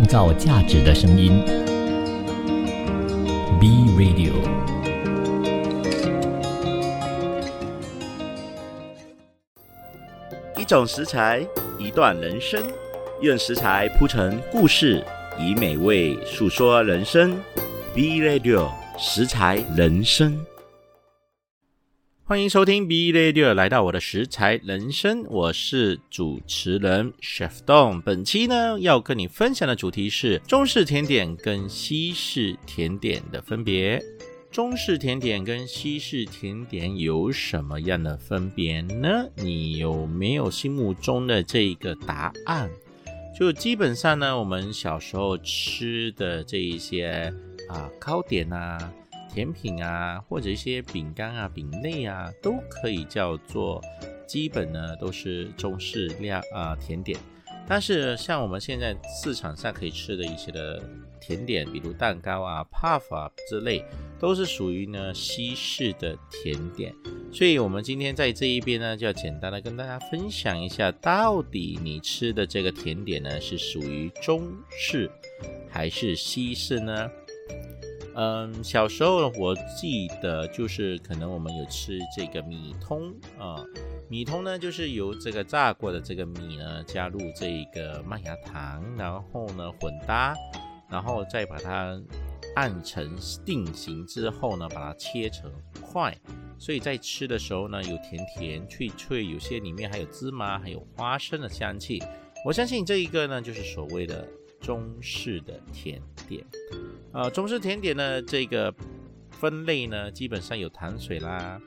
创造价值的声音。B Radio。一种食材，一段人生，用食材铺成故事，以美味诉说人生。B Radio 食材人生。欢迎收听 B Radio，来到我的食材人生，我是主持人 Chef Dong。本期呢要跟你分享的主题是中式甜点跟西式甜点的分别。中式甜点跟西式甜点有什么样的分别呢？你有没有心目中的这一个答案？就基本上呢，我们小时候吃的这一些啊糕点啊。甜品啊，或者一些饼干啊、饼类啊，都可以叫做基本呢，都是中式料啊甜点。但是像我们现在市场上可以吃的一些的甜点，比如蛋糕啊、puff 啊之类，都是属于呢西式的甜点。所以，我们今天在这一边呢，就要简单的跟大家分享一下，到底你吃的这个甜点呢，是属于中式还是西式呢？嗯，小时候我记得就是可能我们有吃这个米通啊，米通呢就是由这个炸过的这个米呢加入这个麦芽糖，然后呢混搭，然后再把它按成定型之后呢，把它切成块，所以在吃的时候呢有甜甜脆脆，有些里面还有芝麻还有花生的香气。我相信这一个呢就是所谓的中式的甜点。呃，中式甜点呢，这个分类呢，基本上有糖水啦、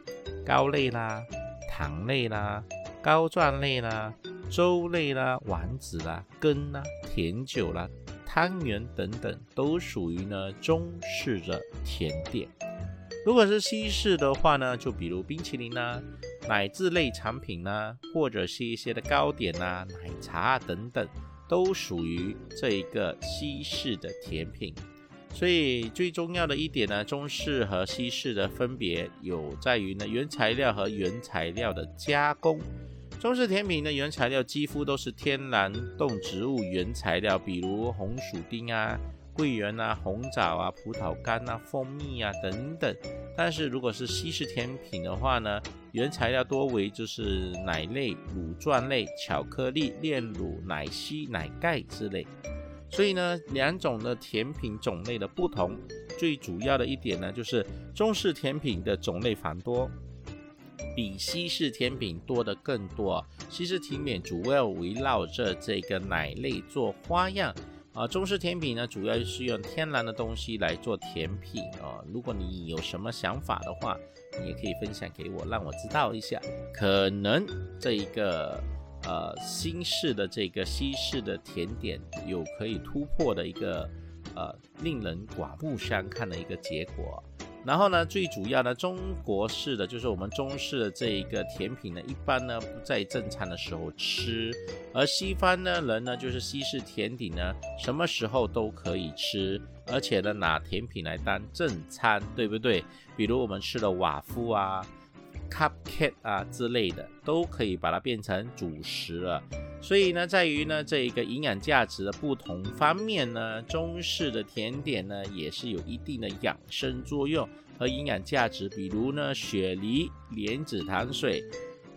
糕类啦、糖类啦、糕状类啦、粥类啦、丸子啦、羹啦、甜酒啦、汤圆等等，都属于呢中式的甜点。如果是西式的话呢，就比如冰淇淋啦、奶制类产品啦，或者是一些的糕点啊、奶茶等等，都属于这一个西式的甜品。所以最重要的一点呢，中式和西式的分别有在于呢原材料和原材料的加工。中式甜品的原材料几乎都是天然动植物原材料，比如红薯丁啊、桂圆啊、红枣啊、葡萄干啊、蜂蜜啊等等。但是如果是西式甜品的话呢，原材料多为就是奶类、乳状类、巧克力、炼乳、奶昔、奶盖之类。所以呢，两种的甜品种类的不同，最主要的一点呢，就是中式甜品的种类繁多，比西式甜品多的更多。西式甜品主要围绕着这个奶类做花样，啊，中式甜品呢，主要是用天然的东西来做甜品啊。如果你有什么想法的话，你也可以分享给我，让我知道一下，可能这一个。呃，新式的这个西式的甜点有可以突破的一个呃，令人刮目相看的一个结果。然后呢，最主要呢，中国式的就是我们中式的这一个甜品呢，一般呢不在正餐的时候吃，而西方呢人呢就是西式甜点呢，什么时候都可以吃，而且呢拿甜品来当正餐，对不对？比如我们吃的瓦夫啊。Cupcake 啊之类的都可以把它变成主食了，所以呢，在于呢这一个营养价值的不同方面呢，中式的甜点呢也是有一定的养生作用和营养价值，比如呢雪梨莲子糖水。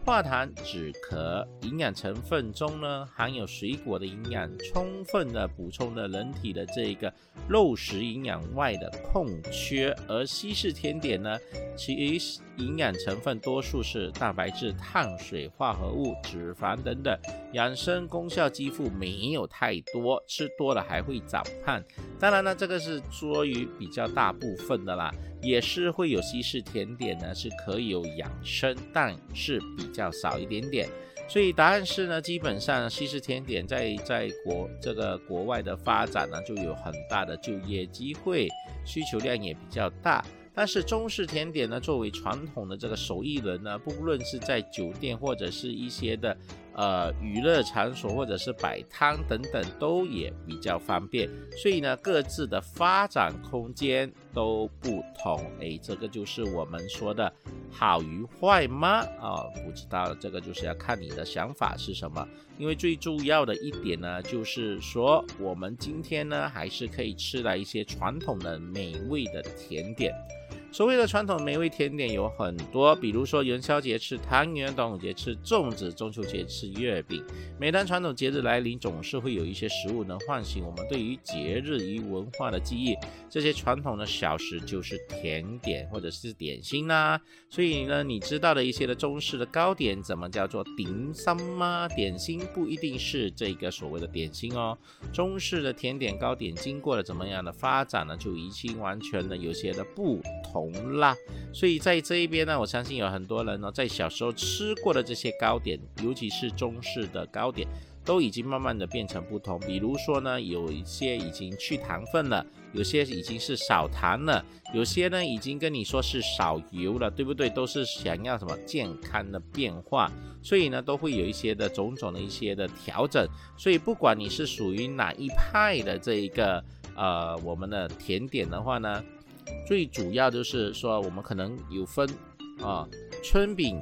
化糖止咳，营养成分中呢含有水果的营养，充分的补充了人体的这个肉食营养外的空缺。而西式甜点呢，其营养成分多数是蛋白质、碳水化合物、脂肪等等，养生功效几乎没有太多，吃多了还会长胖。当然呢，这个是说于比较大部分的啦。也是会有西式甜点呢，是可以有养生，但是比较少一点点。所以答案是呢，基本上西式甜点在在国这个国外的发展呢，就有很大的就业机会，需求量也比较大。但是中式甜点呢，作为传统的这个手艺人呢，不论是在酒店或者是一些的呃娱乐场所或者是摆摊等等都也比较方便。所以呢，各自的发展空间都不同。哎，这个就是我们说的好与坏吗？啊，不知道这个就是要看你的想法是什么。因为最重要的一点呢，就是说我们今天呢还是可以吃了一些传统的美味的甜点。所谓的传统美味甜点有很多，比如说元宵节吃汤圆，端午节吃粽子，中秋节吃月饼。每当传统节日来临，总是会有一些食物能唤醒我们对于节日与文化的记忆。这些传统的小食就是甜点或者是点心啦。所以呢，你知道的一些的中式的糕点怎么叫做点心吗？点心不一定是这个所谓的点心哦。中式的甜点糕点经过了怎么样的发展呢？就已经完全的有些的不同。红啦，所以在这一边呢，我相信有很多人呢，在小时候吃过的这些糕点，尤其是中式的糕点，都已经慢慢的变成不同。比如说呢，有一些已经去糖分了，有些已经是少糖了，有些呢已经跟你说是少油了，对不对？都是想要什么健康的变化，所以呢，都会有一些的种种的一些的调整。所以不管你是属于哪一派的这一个呃，我们的甜点的话呢。最主要就是说，我们可能有分啊，春饼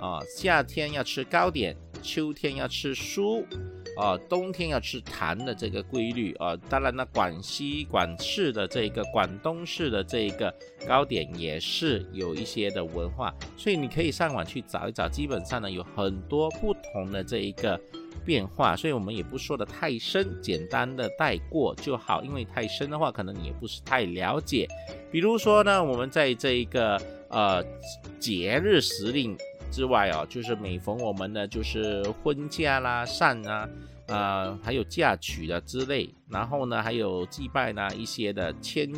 啊，夏天要吃糕点，秋天要吃酥啊，冬天要吃糖的这个规律啊。当然呢，广西、广式的这个广东式的这个糕点也是有一些的文化，所以你可以上网去找一找，基本上呢有很多不同的这一个。变化，所以我们也不说的太深，简单的带过就好。因为太深的话，可能你也不是太了解。比如说呢，我们在这一个呃节日时令之外哦，就是每逢我们呢就是婚嫁啦、丧啊，呃还有嫁娶的之类，然后呢还有祭拜呢一些的迁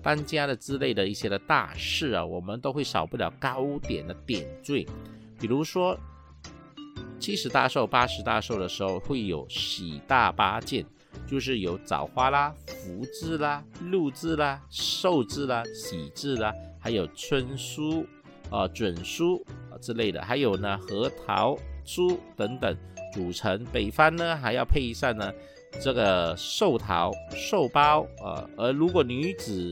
搬家的之类的一些的大事啊，我们都会少不了糕点的点缀，比如说。七十大寿、八十大寿的时候会有喜大八件，就是有枣花啦、福字啦、禄字啦、寿字啦、喜字啦，还有春书、啊准书啊之类的，还有呢核桃酥等等组成。北方呢还要配上呢这个寿桃、寿包啊，而如果女子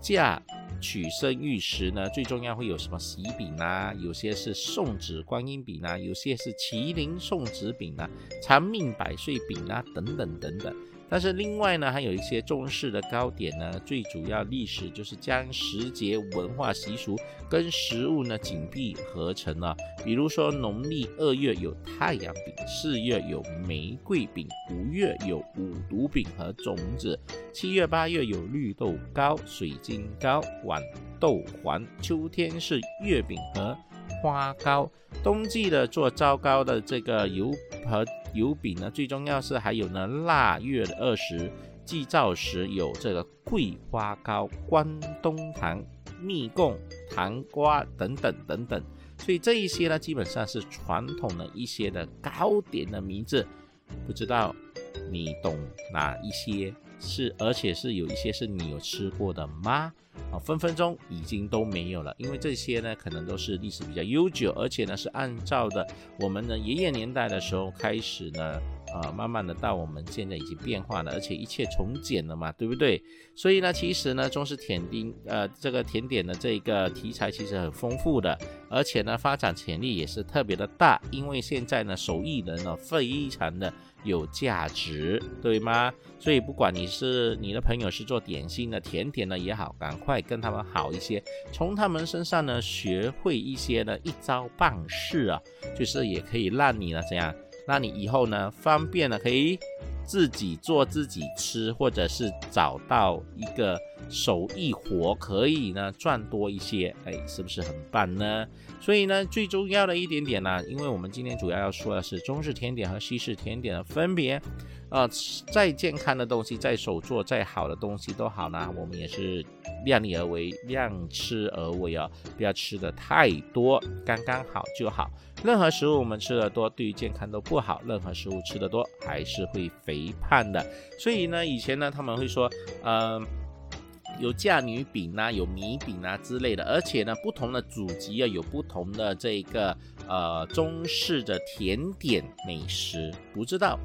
嫁。取生玉石呢，最重要会有什么喜饼啊？有些是送子观音饼啊，有些是麒麟送子饼啊，长命百岁饼啊，等等等等。但是另外呢，还有一些中式的糕点呢，最主要历史就是将时节文化习俗跟食物呢紧密合成了。比如说农历二月有太阳饼，四月有玫瑰饼，五月有五毒饼和粽子，七月八月有绿豆糕、水晶糕、豌豆黄，秋天是月饼和。花糕，冬季的做糟糕的这个油和油饼呢，最重要是还有呢腊月二十祭灶时有这个桂花糕、关东糖、蜜贡、糖瓜等等等等，所以这一些呢，基本上是传统的一些的糕点的名字，不知道你懂哪一些？是，而且是有一些是你有吃过的吗？啊，分分钟已经都没有了，因为这些呢，可能都是历史比较悠久，而且呢是按照的我们的爷爷年代的时候开始呢，啊，慢慢的到我们现在已经变化了，而且一切从简了嘛，对不对？所以呢，其实呢，中式甜丁，呃，这个甜点的这个题材其实很丰富的，而且呢，发展潜力也是特别的大，因为现在呢，手艺人呢非常的。有价值，对吗？所以不管你是你的朋友是做点心的、甜点的也好，赶快跟他们好一些，从他们身上呢学会一些呢一招半式啊，就是也可以让你呢怎样，让你以后呢方便了可以自己做自己吃，或者是找到一个手艺活可以呢赚多一些，哎，是不是很棒呢？所以呢，最重要的一点点呢，因为我们今天主要要说的是中式甜点和西式甜点的分别，呃，再健康的东西，再手做再好的东西都好呢，我们也是量力而为，量吃而为啊，不要吃的太多，刚刚好就好。任何食物我们吃的多，对于健康都不好，任何食物吃的多还是会肥胖的。所以呢，以前呢他们会说，嗯。有嫁女饼啊，有米饼啊之类的，而且呢，不同的祖籍啊，有不同的这个呃中式的甜点美食。不知道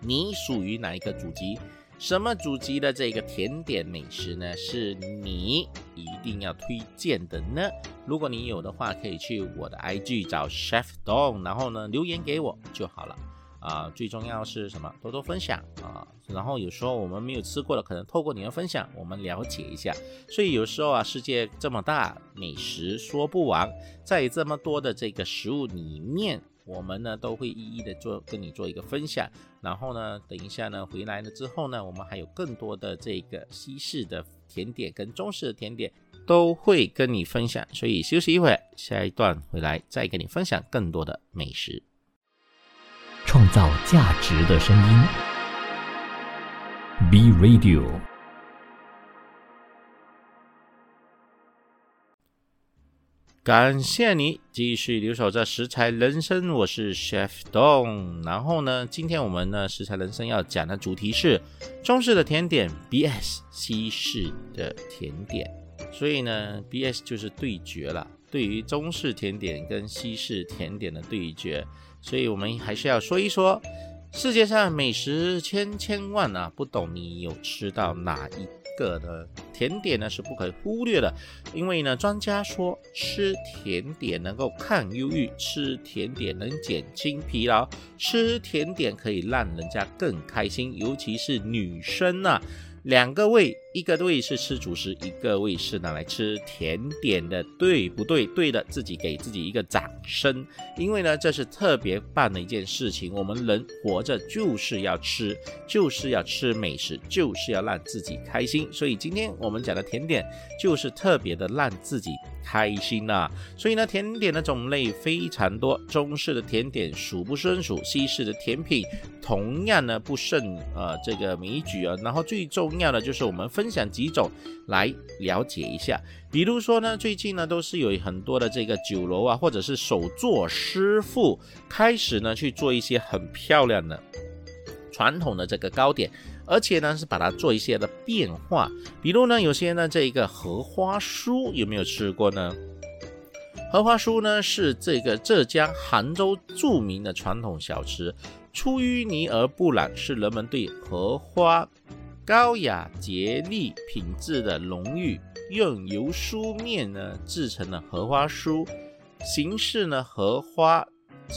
你属于哪一个祖籍？什么祖籍的这个甜点美食呢？是你一定要推荐的呢？如果你有的话，可以去我的 IG 找 Chef Don，然后呢留言给我就好了。啊，最重要是什么？多多分享啊！然后有时候我们没有吃过的，可能透过你的分享，我们了解一下。所以有时候啊，世界这么大，美食说不完，在这么多的这个食物里面，我们呢都会一一的做跟你做一个分享。然后呢，等一下呢回来了之后呢，我们还有更多的这个西式的甜点跟中式的甜点都会跟你分享。所以休息一会，下一段回来再跟你分享更多的美食。创造价值的声音，B Radio。感谢你继续留守在食材人生，我是 Chef Dong。然后呢，今天我们呢食材人生要讲的主题是中式的甜点 BS 西式的甜点，所以呢 BS 就是对决了，对于中式甜点跟西式甜点的对决。所以，我们还是要说一说，世界上美食千千万啊，不懂你有吃到哪一个的甜点呢？是不可忽略的。因为呢，专家说吃甜点能够抗忧郁，吃甜点能减轻疲劳，吃甜点可以让人家更开心，尤其是女生啊。两个胃，一个胃是吃主食，一个胃是拿来吃甜点的，对不对？对的，自己给自己一个掌声，因为呢，这是特别棒的一件事情。我们人活着就是要吃，就是要吃美食，就是要让自己开心。所以今天我们讲的甜点，就是特别的让自己开心呐。所以呢，甜点的种类非常多，中式的甜点数不胜数，西式的甜品同样呢不胜呃这个枚举啊。然后最重要的就是我们分享几种来了解一下，比如说呢，最近呢都是有很多的这个酒楼啊，或者是手作师傅开始呢去做一些很漂亮的传统的这个糕点，而且呢是把它做一些的变化，比如呢有些呢这一个荷花酥有没有吃过呢？荷花酥呢是这个浙江杭州著名的传统小吃，出淤泥而不染，是人们对荷花。高雅洁丽品质的浓郁，用油酥面呢制成的荷花酥，形式呢荷花，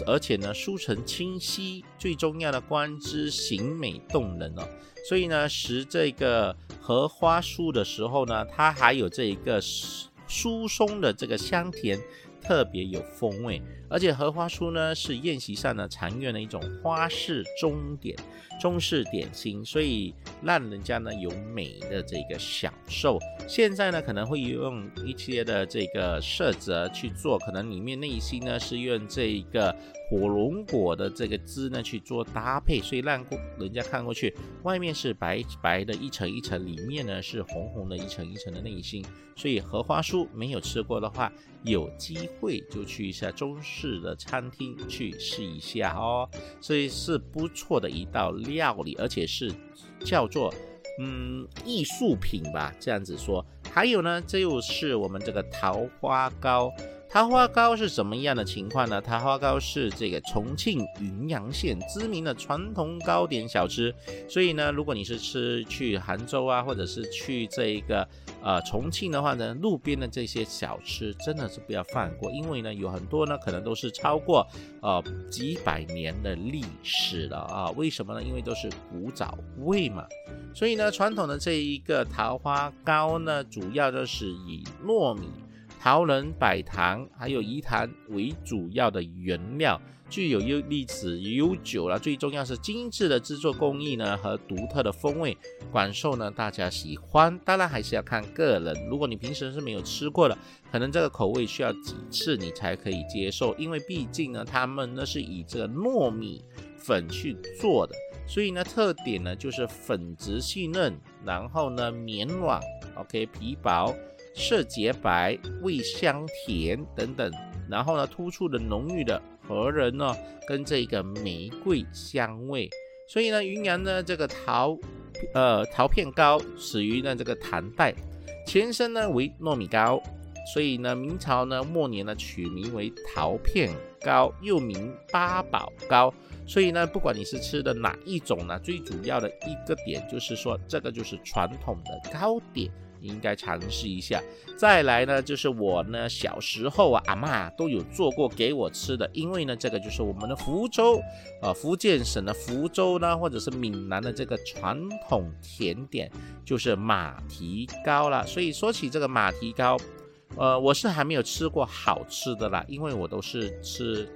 而且呢酥层清晰，最重要的观之形美动人哦。所以呢食这个荷花酥的时候呢，它还有这一个酥松的这个香甜。特别有风味，而且荷花酥呢是宴席上呢常用的一种花式中点、中式点心，所以让人家呢有美的这个享受。现在呢可能会用一些的这个色泽去做，可能里面内心呢是用这个。火龙果的这个汁呢去做搭配，所以让人家看过去，外面是白白的一层一层，里面呢是红红的一层一层的内心。所以荷花酥没有吃过的话，有机会就去一下中式的餐厅去试一下哦。所以是不错的一道料理，而且是叫做嗯艺术品吧，这样子说。还有呢，这又是我们这个桃花糕。桃花糕是什么样的情况呢？桃花糕是这个重庆云阳县知名的传统糕点小吃，所以呢，如果你是吃去杭州啊，或者是去这一个呃重庆的话呢，路边的这些小吃真的是不要放过，因为呢有很多呢可能都是超过呃几百年的历史了啊。为什么呢？因为都是古早味嘛。所以呢，传统的这一个桃花糕呢，主要就是以糯米。桃仁、白糖还有饴糖为主要的原料，具有优历史悠久了。最重要是精致的制作工艺呢和独特的风味，广受呢大家喜欢。当然还是要看个人，如果你平时是没有吃过的，可能这个口味需要几次你才可以接受，因为毕竟呢他们呢是以这个糯米粉去做的，所以呢特点呢就是粉质细嫩，然后呢绵软，OK 皮薄。色洁白，味香甜等等，然后呢，突出的浓郁的荷仁呢，跟这个玫瑰香味。所以呢，云阳呢这个桃呃桃片糕始于呢这个唐代，前身呢为糯米糕，所以呢明朝呢末年呢取名为桃片糕，又名八宝糕。所以呢，不管你是吃的哪一种呢，最主要的一个点就是说，这个就是传统的糕点，应该尝试一下。再来呢，就是我呢小时候啊，阿妈都有做过给我吃的，因为呢，这个就是我们的福州，呃，福建省的福州呢，或者是闽南的这个传统甜点，就是马蹄糕了。所以说起这个马蹄糕，呃，我是还没有吃过好吃的啦，因为我都是吃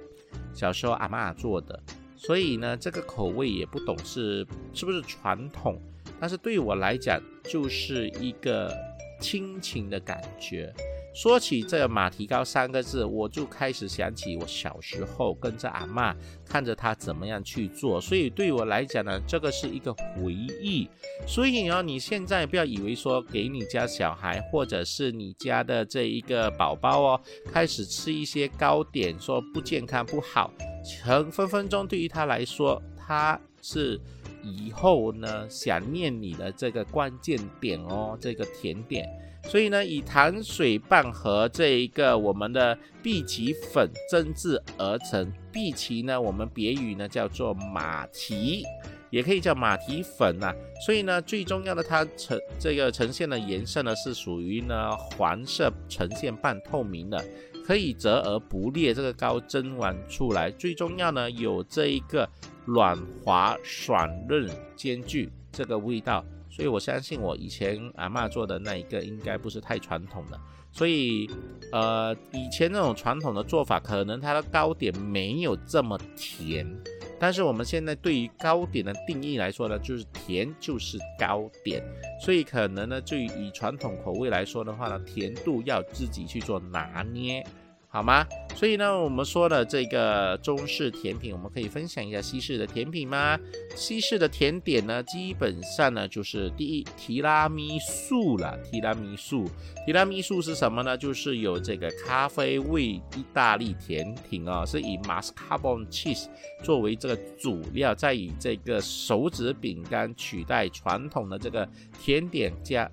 小时候阿妈做的。所以呢，这个口味也不懂是是不是传统，但是对我来讲就是一个亲情的感觉。说起这个马蹄糕三个字，我就开始想起我小时候跟着阿妈看着她怎么样去做，所以对我来讲呢，这个是一个回忆。所以呢，你现在不要以为说给你家小孩或者是你家的这一个宝宝哦，开始吃一些糕点，说不健康不好。成分分钟对于他来说，他是以后呢想念你的这个关键点哦，这个甜点。所以呢，以糖水拌和这一个我们的碧琪粉蒸制而成。碧琪呢，我们别语呢叫做马蹄，也可以叫马蹄粉呐。所以呢，最重要的它呈这个呈现的颜色呢是属于呢黄色，呈现半透明的。可以折而不裂，这个糕蒸完出来，最重要呢有这一个软滑爽润兼具这个味道，所以我相信我以前阿妈做的那一个应该不是太传统的，所以呃以前那种传统的做法，可能它的糕点没有这么甜，但是我们现在对于糕点的定义来说呢，就是甜就是糕点，所以可能呢，就以传统口味来说的话呢，甜度要自己去做拿捏。好吗？所以呢，我们说的这个中式甜品，我们可以分享一下西式的甜品吗？西式的甜点呢，基本上呢就是第一提拉米苏了。提拉米苏，提拉米苏是什么呢？就是有这个咖啡味意大利甜品啊，是以 mascarpone cheese 作为这个主料，再以这个手指饼干取代传统的这个甜点加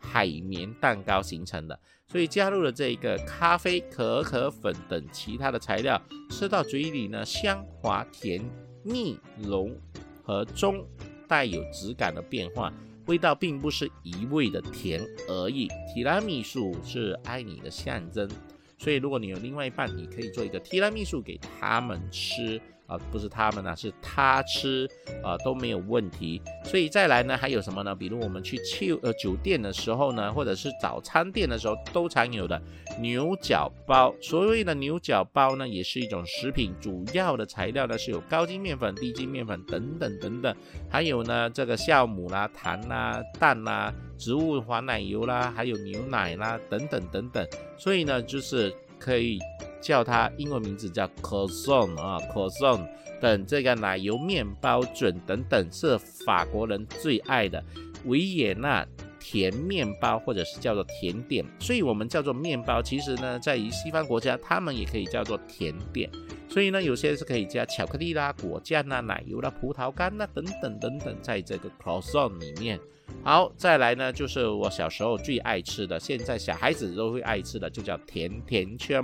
海绵蛋糕形成的。所以加入了这个咖啡、可可粉等其他的材料，吃到嘴里呢，香滑、甜腻、浓和中，带有质感的变化，味道并不是一味的甜而已。提拉米苏是爱你的象征，所以如果你有另外一半，你可以做一个提拉米苏给他们吃。啊，不是他们呢，是他吃啊都没有问题。所以再来呢，还有什么呢？比如我们去去呃酒店的时候呢，或者是早餐店的时候都常有的牛角包。所谓的牛角包呢，也是一种食品，主要的材料呢是有高筋面粉、低筋面粉等等等等，还有呢这个酵母啦、糖啦、蛋啦、植物黄奶油啦，还有牛奶啦等等等等。所以呢，就是可以。叫它英文名字叫 croissant 啊，croissant 等这个奶油面包卷等等是法国人最爱的维也纳甜面包或者是叫做甜点，所以我们叫做面包。其实呢，在于西方国家，他们也可以叫做甜点。所以呢，有些是可以加巧克力啦、果酱啦、奶油啦、葡萄干啦等等等等，在这个 croissant 里面。好，再来呢，就是我小时候最爱吃的，现在小孩子都会爱吃的，就叫甜甜圈。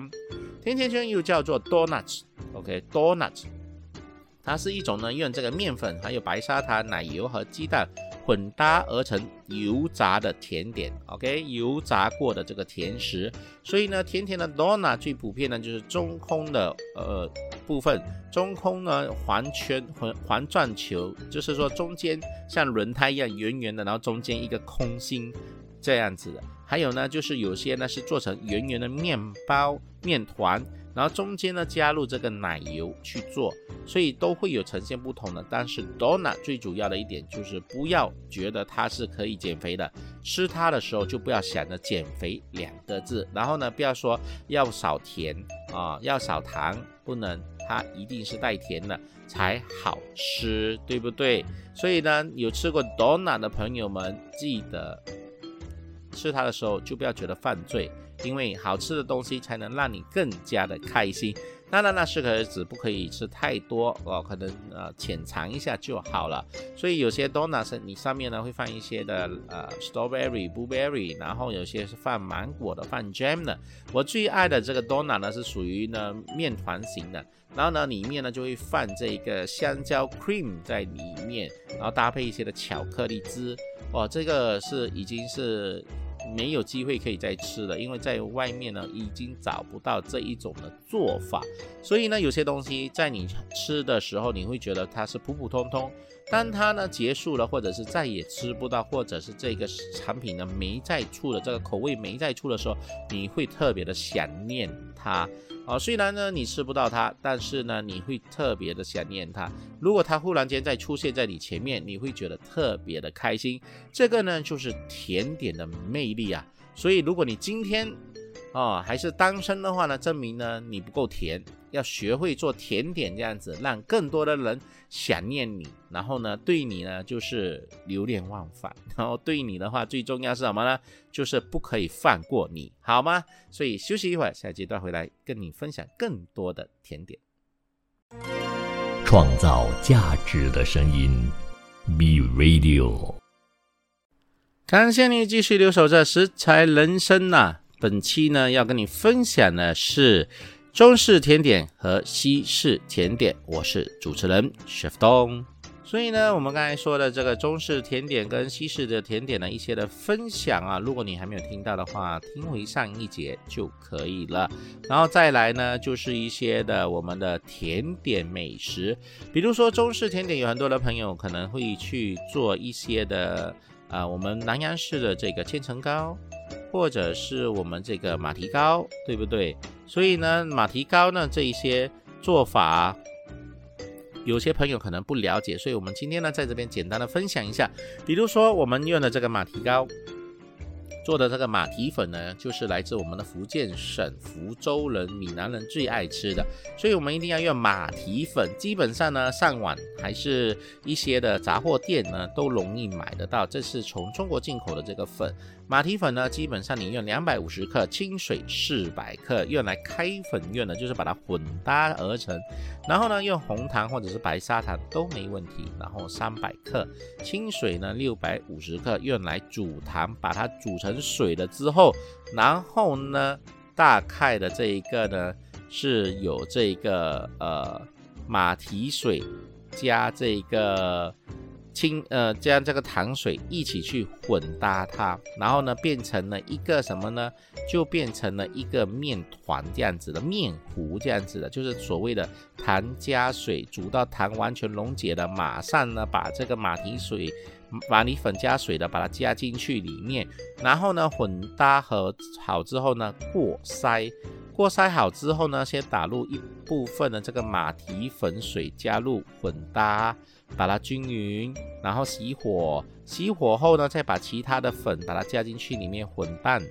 甜甜圈又叫做 donuts，OK，donuts，它是一种呢用这个面粉、还有白砂糖、奶油和鸡蛋混搭而成油炸的甜点，OK，油炸过的这个甜食。所以呢，甜甜的 Donna 最普遍呢就是中空的呃部分，中空呢环圈环环转球，就是说中间像轮胎一样圆圆的，然后中间一个空心。这样子的，还有呢，就是有些呢是做成圆圆的面包面团，然后中间呢加入这个奶油去做，所以都会有呈现不同的。但是 donut 最主要的一点就是不要觉得它是可以减肥的，吃它的时候就不要想着减肥两个字，然后呢不要说要少甜啊，要少糖，不能，它一定是带甜的才好吃，对不对？所以呢，有吃过 donut 的朋友们记得。吃它的时候就不要觉得犯罪，因为好吃的东西才能让你更加的开心。当然，那适可而止，不可以吃太多哦，可能呃浅尝一下就好了。所以有些 donuts 你上面呢会放一些的呃 strawberry、blueberry，然后有些是放芒果的，放 jam 的。我最爱的这个 donut 呢是属于呢面团型的，然后呢里面呢就会放这个香蕉 cream 在里面，然后搭配一些的巧克力汁。哇，这个是已经是。没有机会可以再吃了，因为在外面呢已经找不到这一种的做法，所以呢有些东西在你吃的时候，你会觉得它是普普通通，当它呢结束了，或者是再也吃不到，或者是这个产品呢没在出的这个口味没在出的时候，你会特别的想念它。哦，虽然呢你吃不到它，但是呢你会特别的想念它。如果它忽然间再出现在你前面，你会觉得特别的开心。这个呢就是甜点的魅力啊。所以如果你今天哦还是单身的话呢，证明呢你不够甜。要学会做甜点这样子，让更多的人想念你，然后呢，对你呢就是流连忘返，然后对你的话最重要是什么呢？就是不可以放过你，好吗？所以休息一会儿，下阶段回来跟你分享更多的甜点。创造价值的声音，B Radio。感谢你继续留守在食材人生呐，本期呢要跟你分享的是。中式甜点和西式甜点，我是主持人 Chef 东。所以呢，我们刚才说的这个中式甜点跟西式的甜点的一些的分享啊，如果你还没有听到的话，听回上一节就可以了。然后再来呢，就是一些的我们的甜点美食，比如说中式甜点，有很多的朋友可能会去做一些的啊，我们南阳市的这个千层糕。或者是我们这个马蹄糕，对不对？所以呢，马蹄糕呢这一些做法，有些朋友可能不了解，所以我们今天呢在这边简单的分享一下。比如说我们用的这个马蹄糕。做的这个马蹄粉呢，就是来自我们的福建省福州人、闽南人最爱吃的，所以我们一定要用马蹄粉。基本上呢，上网还是一些的杂货店呢，都容易买得到。这是从中国进口的这个粉，马蹄粉呢，基本上你用两百五十克，清水四百克，用来开粉用的，就是把它混搭而成。然后呢，用红糖或者是白砂糖都没问题。然后三百克清水呢，六百五十克，用来煮糖，把它煮成。水了之后，然后呢，大概的这一个呢是有这个呃马蹄水加这个清呃加这个糖水一起去混搭它，然后呢变成了一个什么呢？就变成了一个面团这样子的面糊这样子的，就是所谓的糖加水煮到糖完全溶解了，马上呢把这个马蹄水。把你粉加水的，把它加进去里面，然后呢混搭和好之后呢过筛，过筛好之后呢，先打入一部分的这个马蹄粉水，加入混搭，把它均匀，然后熄火，熄火后呢，再把其他的粉把它加进去里面混拌。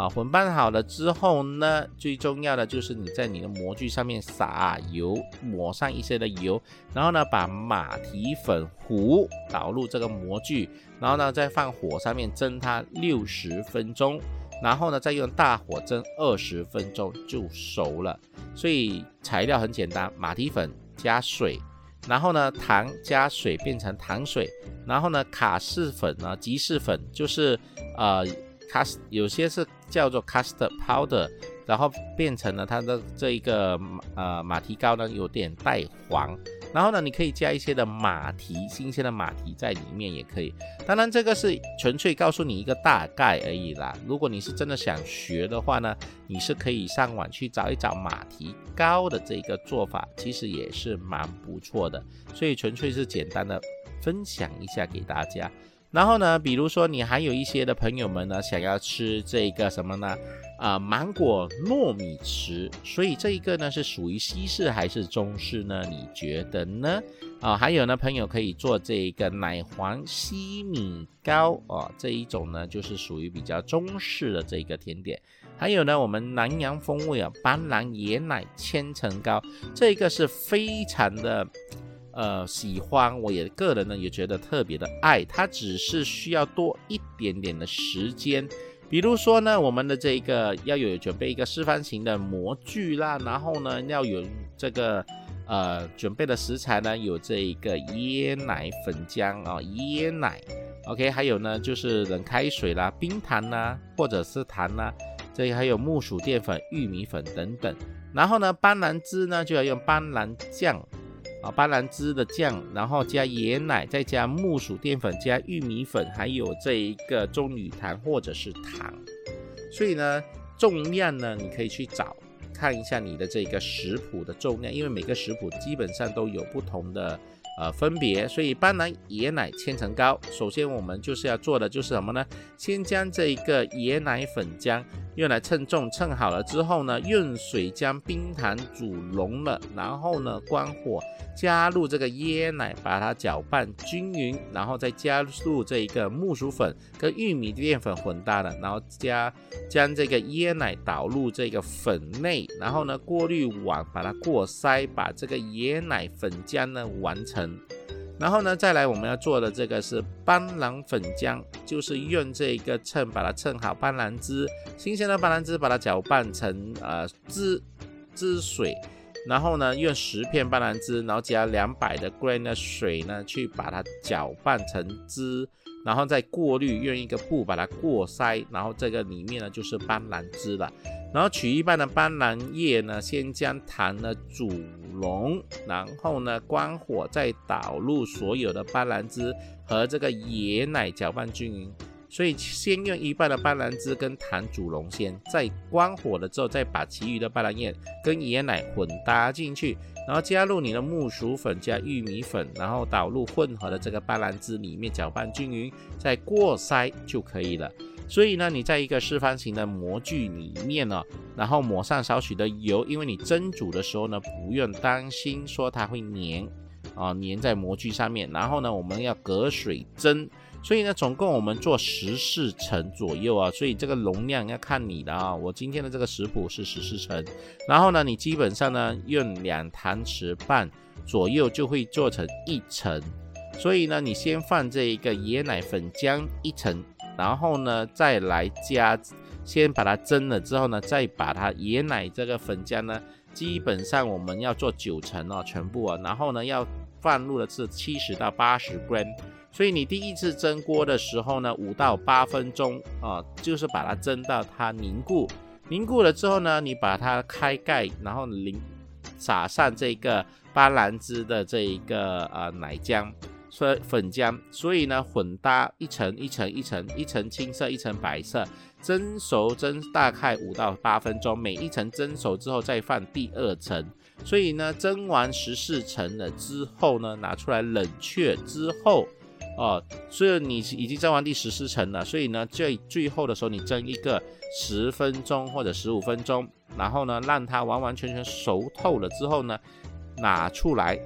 啊，混拌好了之后呢，最重要的就是你在你的模具上面撒油，抹上一些的油，然后呢，把马蹄粉糊倒入这个模具，然后呢，再放火上面蒸它六十分钟，然后呢，再用大火蒸二十分钟就熟了。所以材料很简单，马蹄粉加水，然后呢，糖加水变成糖水，然后呢，卡士粉呢，吉士粉就是呃。卡有些是叫做 cast powder，然后变成了它的这一个呃马蹄糕呢有点带黄，然后呢你可以加一些的马蹄新鲜的马蹄在里面也可以，当然这个是纯粹告诉你一个大概而已啦。如果你是真的想学的话呢，你是可以上网去找一找马蹄糕的这个做法，其实也是蛮不错的。所以纯粹是简单的分享一下给大家。然后呢，比如说你还有一些的朋友们呢，想要吃这个什么呢？啊，芒果糯米糍，所以这一个呢是属于西式还是中式呢？你觉得呢？啊，还有呢，朋友可以做这一个奶黄西米糕哦，这一种呢就是属于比较中式的这个甜点。还有呢，我们南洋风味啊，斑斓椰奶千层糕，这个是非常的。呃，喜欢我也个人呢也觉得特别的爱，它只是需要多一点点的时间，比如说呢，我们的这个要有准备一个四方形的模具啦，然后呢要有这个呃准备的食材呢，有这一个椰奶粉浆啊，椰奶，OK，还有呢就是冷开水啦、冰糖啦，或者是糖啦，这里还有木薯淀粉、玉米粉等等。然后呢，斑斓汁呢就要用斑斓酱。啊，斑斓汁的酱，然后加椰奶，再加木薯淀粉，加玉米粉，还有这一个棕榈糖或者是糖。所以呢，重量呢，你可以去找看一下你的这个食谱的重量，因为每个食谱基本上都有不同的呃分别。所以斑斓椰奶千层糕，首先我们就是要做的就是什么呢？先将这一个椰奶粉浆。用来称重，称好了之后呢，用水将冰糖煮融了，然后呢，关火，加入这个椰奶，把它搅拌均匀，然后再加入这一个木薯粉跟玉米淀粉混搭的，然后加将这个椰奶倒入这个粉内，然后呢，过滤网把它过筛，把这个椰奶粉浆呢完成。然后呢，再来我们要做的这个是斑斓粉浆，就是用这个秤把它称好斑斓汁，新鲜的斑斓汁把它搅拌成呃汁汁水，然后呢用十片斑斓汁，然后加两百的 gram 的水呢去把它搅拌成汁。然后再过滤，用一个布把它过筛，然后这个里面呢就是斑斓汁了。然后取一半的斑斓叶呢，先将糖呢煮龙，然后呢关火，再倒入所有的斑斓汁和这个椰奶搅拌均匀。所以先用一半的斑斓汁跟糖煮龙先，再关火了之后，再把其余的斑斓叶跟椰奶混搭进去。然后加入你的木薯粉加玉米粉，然后倒入混合的这个斑斓汁里面搅拌均匀，再过筛就可以了。所以呢，你在一个四方形的模具里面呢，然后抹上少许的油，因为你蒸煮的时候呢，不用担心说它会粘啊，粘在模具上面。然后呢，我们要隔水蒸。所以呢，总共我们做十四层左右啊，所以这个容量要看你的啊。我今天的这个食谱是十四层，然后呢，你基本上呢用两汤匙半左右就会做成一层。所以呢，你先放这一个椰奶粉浆一层，然后呢再来加，先把它蒸了之后呢，再把它椰奶这个粉浆呢，基本上我们要做九成哦，全部啊，然后呢要放入的是七十到八十 gram。所以你第一次蒸锅的时候呢，五到八分钟啊，就是把它蒸到它凝固。凝固了之后呢，你把它开盖，然后淋撒上这个斑斓汁的这一个呃奶浆，所以粉浆。所以呢，混搭一层一层一层，一层青色，一层白色，蒸熟蒸大概五到八分钟。每一层蒸熟之后再放第二层。所以呢，蒸完十四层了之后呢，拿出来冷却之后。哦，所以你已经蒸完第十四层了，所以呢，最最后的时候你蒸一个十分钟或者十五分钟，然后呢，让它完完全全熟透了之后呢，拿出来，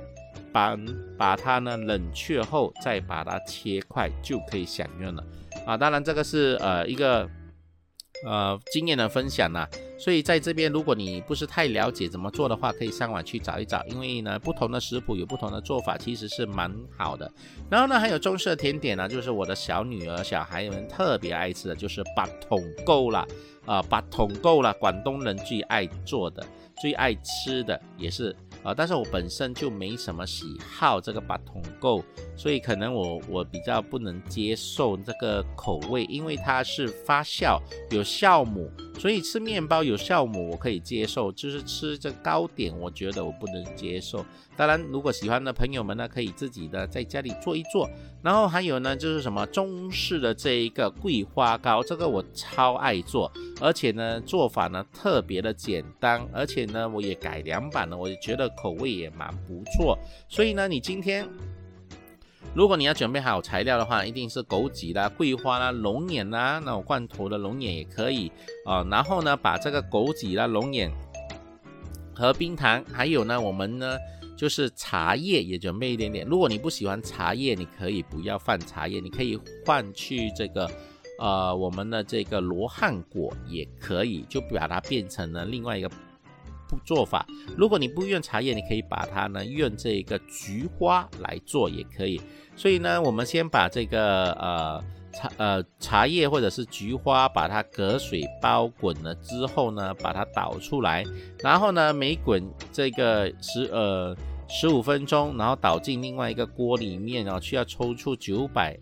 把把它呢冷却后再把它切块就可以享用了。啊，当然这个是呃一个呃经验的分享啦。所以在这边，如果你不是太了解怎么做的话，可以上网去找一找，因为呢，不同的食谱有不同的做法，其实是蛮好的。然后呢，还有中式甜点呢，就是我的小女儿、小孩们特别爱吃的就是八桶够了啊，八桶够了，广东人最爱做的、最爱吃的也是。啊，但是我本身就没什么喜好这个八桶够，所以可能我我比较不能接受这个口味，因为它是发酵有酵母，所以吃面包有酵母我可以接受，就是吃这糕点我觉得我不能接受。当然，如果喜欢的朋友们呢，可以自己的在家里做一做。然后还有呢，就是什么中式的这一个桂花糕，这个我超爱做，而且呢做法呢特别的简单，而且呢我也改良版了，我觉得口味也蛮不错。所以呢，你今天如果你要准备好材料的话，一定是枸杞啦、桂花啦、龙眼啦，那种罐头的龙眼也可以啊。然后呢，把这个枸杞啦、龙眼和冰糖，还有呢，我们呢。就是茶叶也准备一点点。如果你不喜欢茶叶，你可以不要放茶叶，你可以换去这个，呃，我们的这个罗汉果也可以，就把它变成了另外一个做法。如果你不用茶叶，你可以把它呢用这个菊花来做也可以。所以呢，我们先把这个呃茶呃茶叶或者是菊花，把它隔水包滚了之后呢，把它倒出来，然后呢每滚这个十呃十五分钟，然后倒进另外一个锅里面，然后需要抽出九百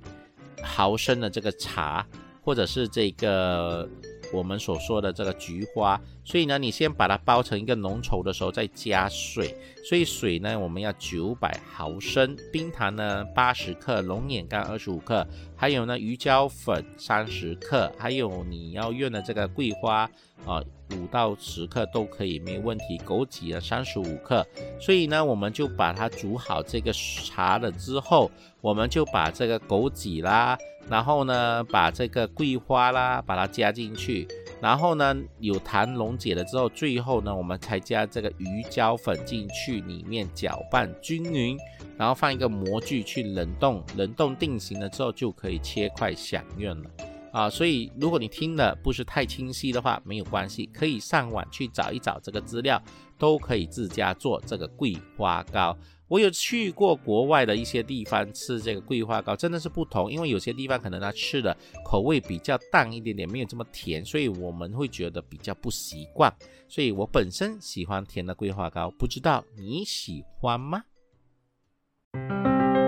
毫升的这个茶，或者是这个。我们所说的这个菊花，所以呢，你先把它包成一个浓稠的时候，再加水。所以水呢，我们要九百毫升，冰糖呢八十克，龙眼干二十五克，还有呢鱼胶粉三十克，还有你要用的这个桂花啊五到十克都可以，没问题。枸杞呢三十五克。所以呢，我们就把它煮好这个茶了之后，我们就把这个枸杞啦。然后呢，把这个桂花啦，把它加进去。然后呢，有糖溶解了之后，最后呢，我们才加这个鱼胶粉进去里面搅拌均匀，然后放一个模具去冷冻，冷冻定型了之后就可以切块享用了啊。所以如果你听的不是太清晰的话，没有关系，可以上网去找一找这个资料，都可以自家做这个桂花糕。我有去过国外的一些地方吃这个桂花糕，真的是不同。因为有些地方可能它吃的口味比较淡一点点，没有这么甜，所以我们会觉得比较不习惯。所以我本身喜欢甜的桂花糕，不知道你喜欢吗？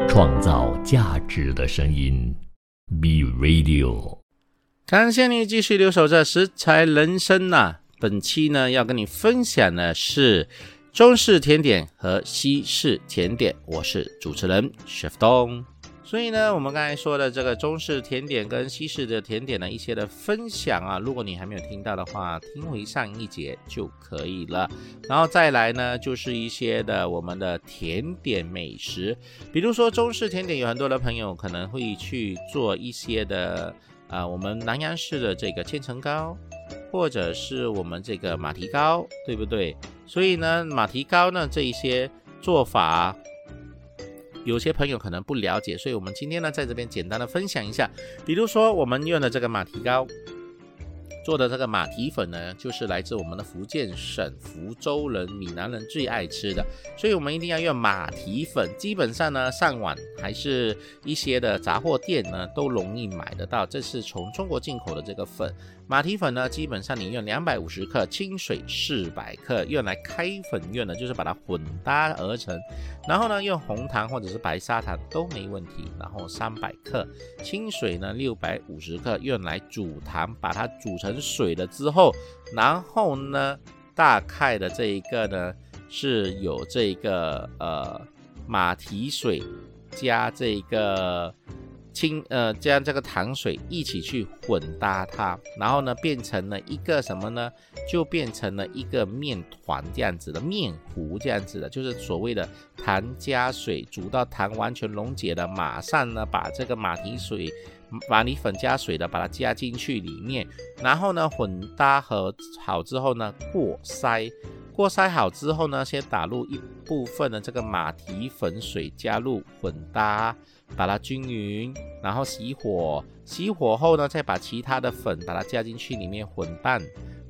创造价值的声音，B Radio。感谢你继续留守在食材人生呐。本期呢要跟你分享的是。中式甜点和西式甜点，我是主持人 Chef 东。所以呢，我们刚才说的这个中式甜点跟西式的甜点的一些的分享啊，如果你还没有听到的话，听回上一节就可以了。然后再来呢，就是一些的我们的甜点美食，比如说中式甜点，有很多的朋友可能会去做一些的啊，我们南阳市的这个千层糕。或者是我们这个马蹄糕，对不对？所以呢，马蹄糕呢这一些做法，有些朋友可能不了解，所以我们今天呢在这边简单的分享一下。比如说我们用的这个马蹄糕。做的这个马蹄粉呢，就是来自我们的福建省福州人、闽南人最爱吃的，所以我们一定要用马蹄粉。基本上呢，上网还是一些的杂货店呢，都容易买得到。这是从中国进口的这个粉。马蹄粉呢，基本上你用两百五十克，清水四百克，用来开粉用的，就是把它混搭而成。然后呢，用红糖或者是白砂糖都没问题。然后三百克清水呢，六百五十克，用来煮糖，把它煮成。水了之后，然后呢，大概的这一个呢是有这个呃马蹄水加这个清呃将这个糖水一起去混搭它，然后呢变成了一个什么呢？就变成了一个面团这样子的面糊这样子的，就是所谓的糖加水煮到糖完全溶解了，马上呢把这个马蹄水。马蹄粉加水的，把它加进去里面，然后呢混搭和好之后呢过筛，过筛好之后呢，先打入一部分的这个马蹄粉水，加入混搭，把它均匀，然后熄火，熄火后呢，再把其他的粉把它加进去里面混拌。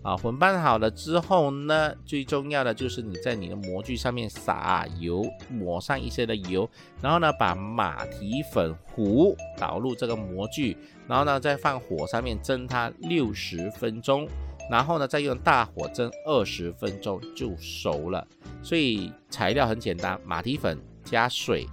啊，混拌好了之后呢，最重要的就是你在你的模具上面撒油，抹上一些的油，然后呢，把马蹄粉糊倒入这个模具，然后呢，再放火上面蒸它六十分钟，然后呢，再用大火蒸二十分钟就熟了。所以材料很简单，马蹄粉加水，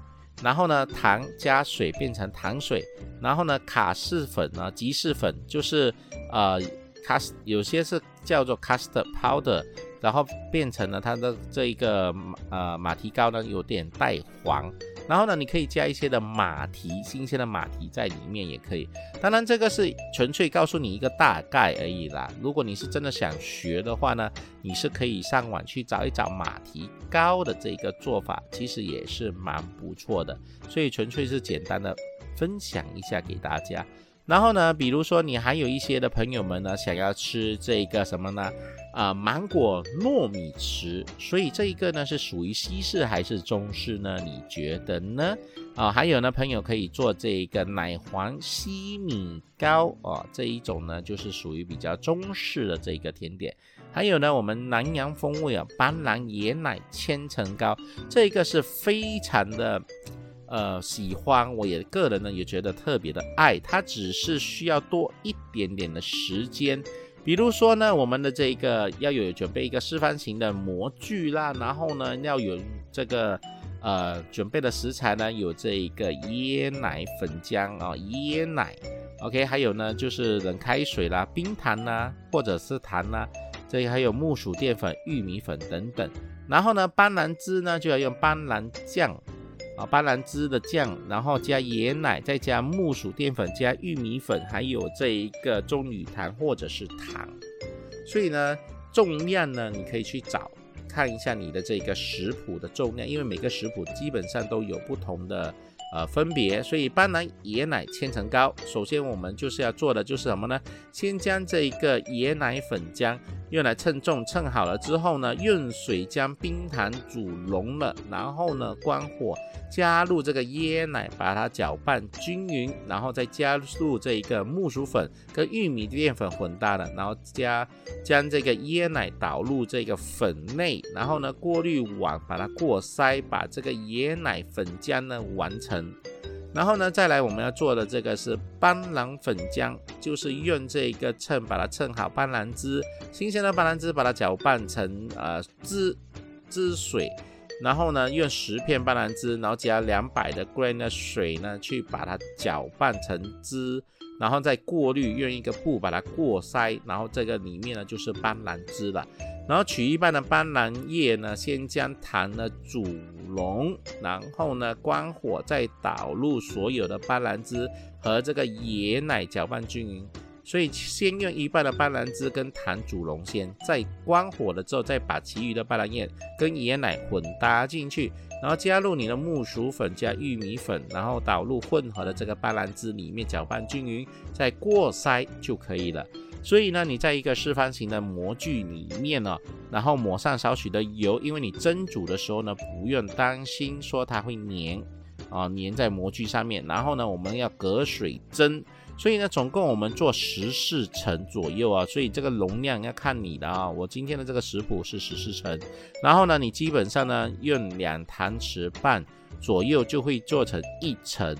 然后呢，糖加水变成糖水，然后呢，卡士粉呢，吉士粉就是呃。卡有些是叫做 custard powder，然后变成了它的这一个呃马蹄糕呢有点带黄，然后呢你可以加一些的马蹄，新鲜的马蹄在里面也可以。当然这个是纯粹告诉你一个大概而已啦。如果你是真的想学的话呢，你是可以上网去找一找马蹄糕的这个做法，其实也是蛮不错的。所以纯粹是简单的分享一下给大家。然后呢，比如说你还有一些的朋友们呢，想要吃这个什么呢？啊，芒果糯米糍。所以这一个呢是属于西式还是中式呢？你觉得呢？啊，还有呢，朋友可以做这一个奶黄西米糕哦，这一种呢就是属于比较中式的这个甜点。还有呢，我们南洋风味啊，斑斓椰奶千层糕，这一个是非常的。呃喜欢，我也个人呢也觉得特别的爱，它只是需要多一点点的时间。比如说呢，我们的这个要有准备一个四方形的模具啦，然后呢要有这个呃准备的食材呢，有这一个椰奶粉浆啊，椰奶，OK，还有呢就是冷开水啦、冰糖啦，或者是糖啦，这里还有木薯淀粉、玉米粉等等。然后呢，斑斓汁呢就要用斑斓酱。啊，斑斓汁的酱，然后加椰奶，再加木薯淀粉，加玉米粉，还有这一个棕榈糖或者是糖。所以呢，重量呢，你可以去找看一下你的这个食谱的重量，因为每个食谱基本上都有不同的。呃，分别，所以斑斓椰奶千层糕，首先我们就是要做的就是什么呢？先将这一个椰奶粉浆用来称重，称好了之后呢，用水将冰糖煮浓了，然后呢，关火，加入这个椰奶，把它搅拌均匀，然后再加入这一个木薯粉跟玉米淀粉混搭的，然后加将这个椰奶倒入这个粉内，然后呢，过滤网把它过筛，把这个椰奶粉浆呢完成。然后呢，再来我们要做的这个是斑斓粉浆，就是用这个秤把它称好斑斓汁，新鲜的斑斓汁把它搅拌成呃汁汁水，然后呢用十片斑斓汁，然后加两百的 g r a n 的水呢去把它搅拌成汁，然后再过滤，用一个布把它过筛，然后这个里面呢就是斑斓汁了。然后取一半的斑斓叶呢，先将糖呢煮溶，然后呢关火，再倒入所有的斑斓汁和这个椰奶搅拌均匀。所以先用一半的斑斓汁跟糖煮溶先，再关火了之后，再把其余的斑斓叶跟椰奶混搭进去，然后加入你的木薯粉加玉米粉，然后倒入混合的这个斑斓汁里面搅拌均匀，再过筛就可以了。所以呢，你在一个四方形的模具里面呢，然后抹上少许的油，因为你蒸煮的时候呢，不用担心说它会粘啊，粘在模具上面。然后呢，我们要隔水蒸，所以呢，总共我们做十四层左右啊，所以这个容量要看你的啊。我今天的这个食谱是十四层，然后呢，你基本上呢用两汤匙半左右就会做成一层，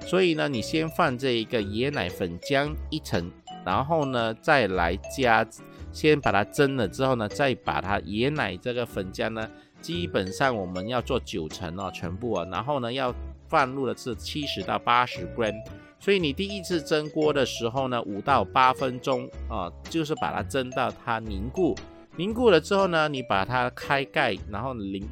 所以呢，你先放这一个椰奶粉浆一层。然后呢，再来加，先把它蒸了之后呢，再把它椰奶这个粉浆呢，基本上我们要做九层哦，全部啊。然后呢，要放入的是七十到八十 gram，所以你第一次蒸锅的时候呢，五到八分钟啊，就是把它蒸到它凝固，凝固了之后呢，你把它开盖，然后淋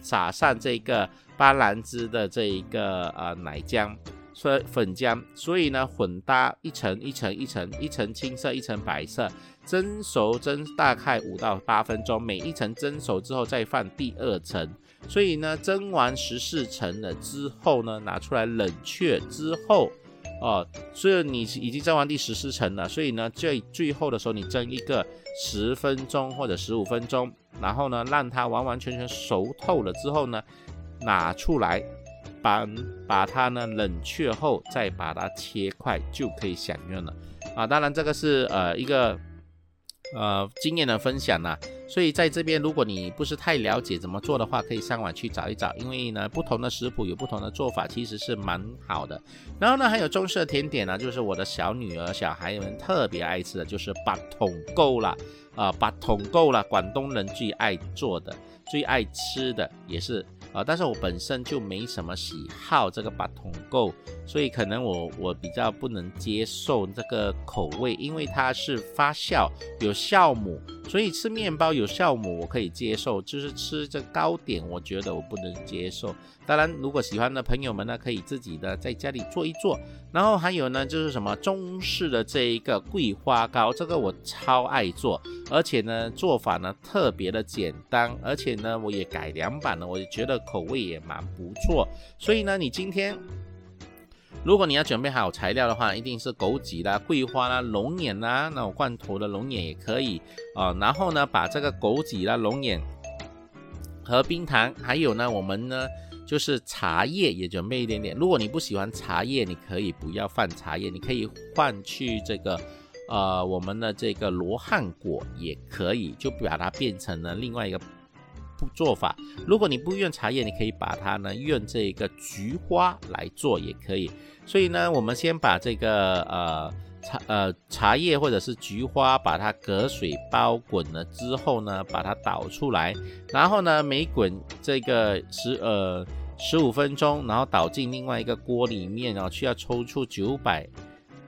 撒上这个斑斓汁的这一个呃奶浆。所以粉浆，所以呢，混搭一层一层一层，一层青色，一层白色，蒸熟蒸大概五到八分钟，每一层蒸熟之后再放第二层，所以呢，蒸完十四层了之后呢，拿出来冷却之后，哦，所以你已经蒸完第十四层了，所以呢，最最后的时候你蒸一个十分钟或者十五分钟，然后呢，让它完完全全熟透了之后呢，拿出来。把把它呢冷却后，再把它切块就可以享用了啊！当然这个是呃一个呃经验的分享啦，所以在这边如果你不是太了解怎么做的话，可以上网去找一找，因为呢不同的食谱有不同的做法，其实是蛮好的。然后呢还有中式甜点呢，就是我的小女儿小孩们特别爱吃的就是八桶够了啊，八桶够了，广东人最爱做的、最爱吃的也是。啊，但是我本身就没什么喜好这个八桶购，所以可能我我比较不能接受这个口味，因为它是发酵有酵母，所以吃面包有酵母我可以接受，就是吃这糕点我觉得我不能接受。当然，如果喜欢的朋友们呢，可以自己的在家里做一做。然后还有呢，就是什么中式的这一个桂花糕，这个我超爱做，而且呢做法呢特别的简单，而且呢我也改良版了，我也觉得口味也蛮不错。所以呢，你今天如果你要准备好材料的话，一定是枸杞啦、桂花啦、龙眼啦，那种罐头的龙眼也可以啊。然后呢，把这个枸杞啦、龙眼和冰糖，还有呢，我们呢。就是茶叶也准备一点点。如果你不喜欢茶叶，你可以不要放茶叶，你可以换去这个，呃，我们的这个罗汉果也可以，就把它变成了另外一个做法。如果你不用茶叶，你可以把它呢用这个菊花来做也可以。所以呢，我们先把这个呃茶呃茶叶或者是菊花，把它隔水包滚了之后呢，把它倒出来，然后呢每滚这个十呃十五分钟，然后倒进另外一个锅里面，然后需要抽出九百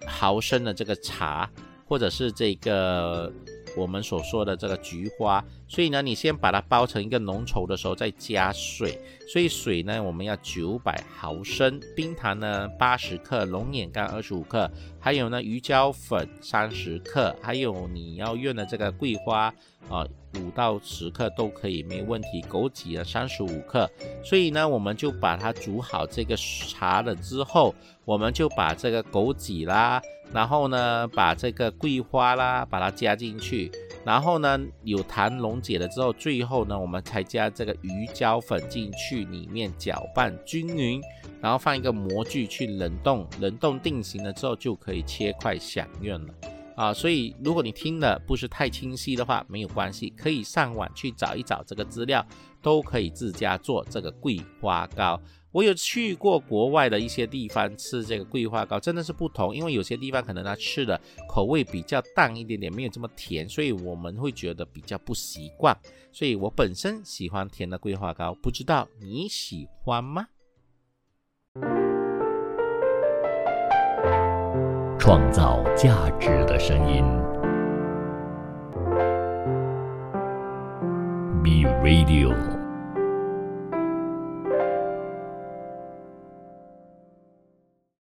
毫升的这个茶，或者是这个。我们所说的这个菊花，所以呢，你先把它包成一个浓稠的时候，再加水。所以水呢，我们要九百毫升，冰糖呢八十克，龙眼干二十五克，还有呢鱼胶粉三十克，还有你要用的这个桂花啊五到十克都可以，没问题。枸杞呢三十五克。所以呢，我们就把它煮好这个茶了之后，我们就把这个枸杞啦。然后呢，把这个桂花啦，把它加进去。然后呢，有糖溶解了之后，最后呢，我们才加这个鱼胶粉进去，里面搅拌均匀。然后放一个模具去冷冻，冷冻定型了之后，就可以切块享用了。啊，所以如果你听的不是太清晰的话，没有关系，可以上网去找一找这个资料，都可以自家做这个桂花糕。我有去过国外的一些地方吃这个桂花糕，真的是不同。因为有些地方可能它吃的口味比较淡一点点，没有这么甜，所以我们会觉得比较不习惯。所以我本身喜欢甜的桂花糕，不知道你喜欢吗？创造价值的声音，B Radio。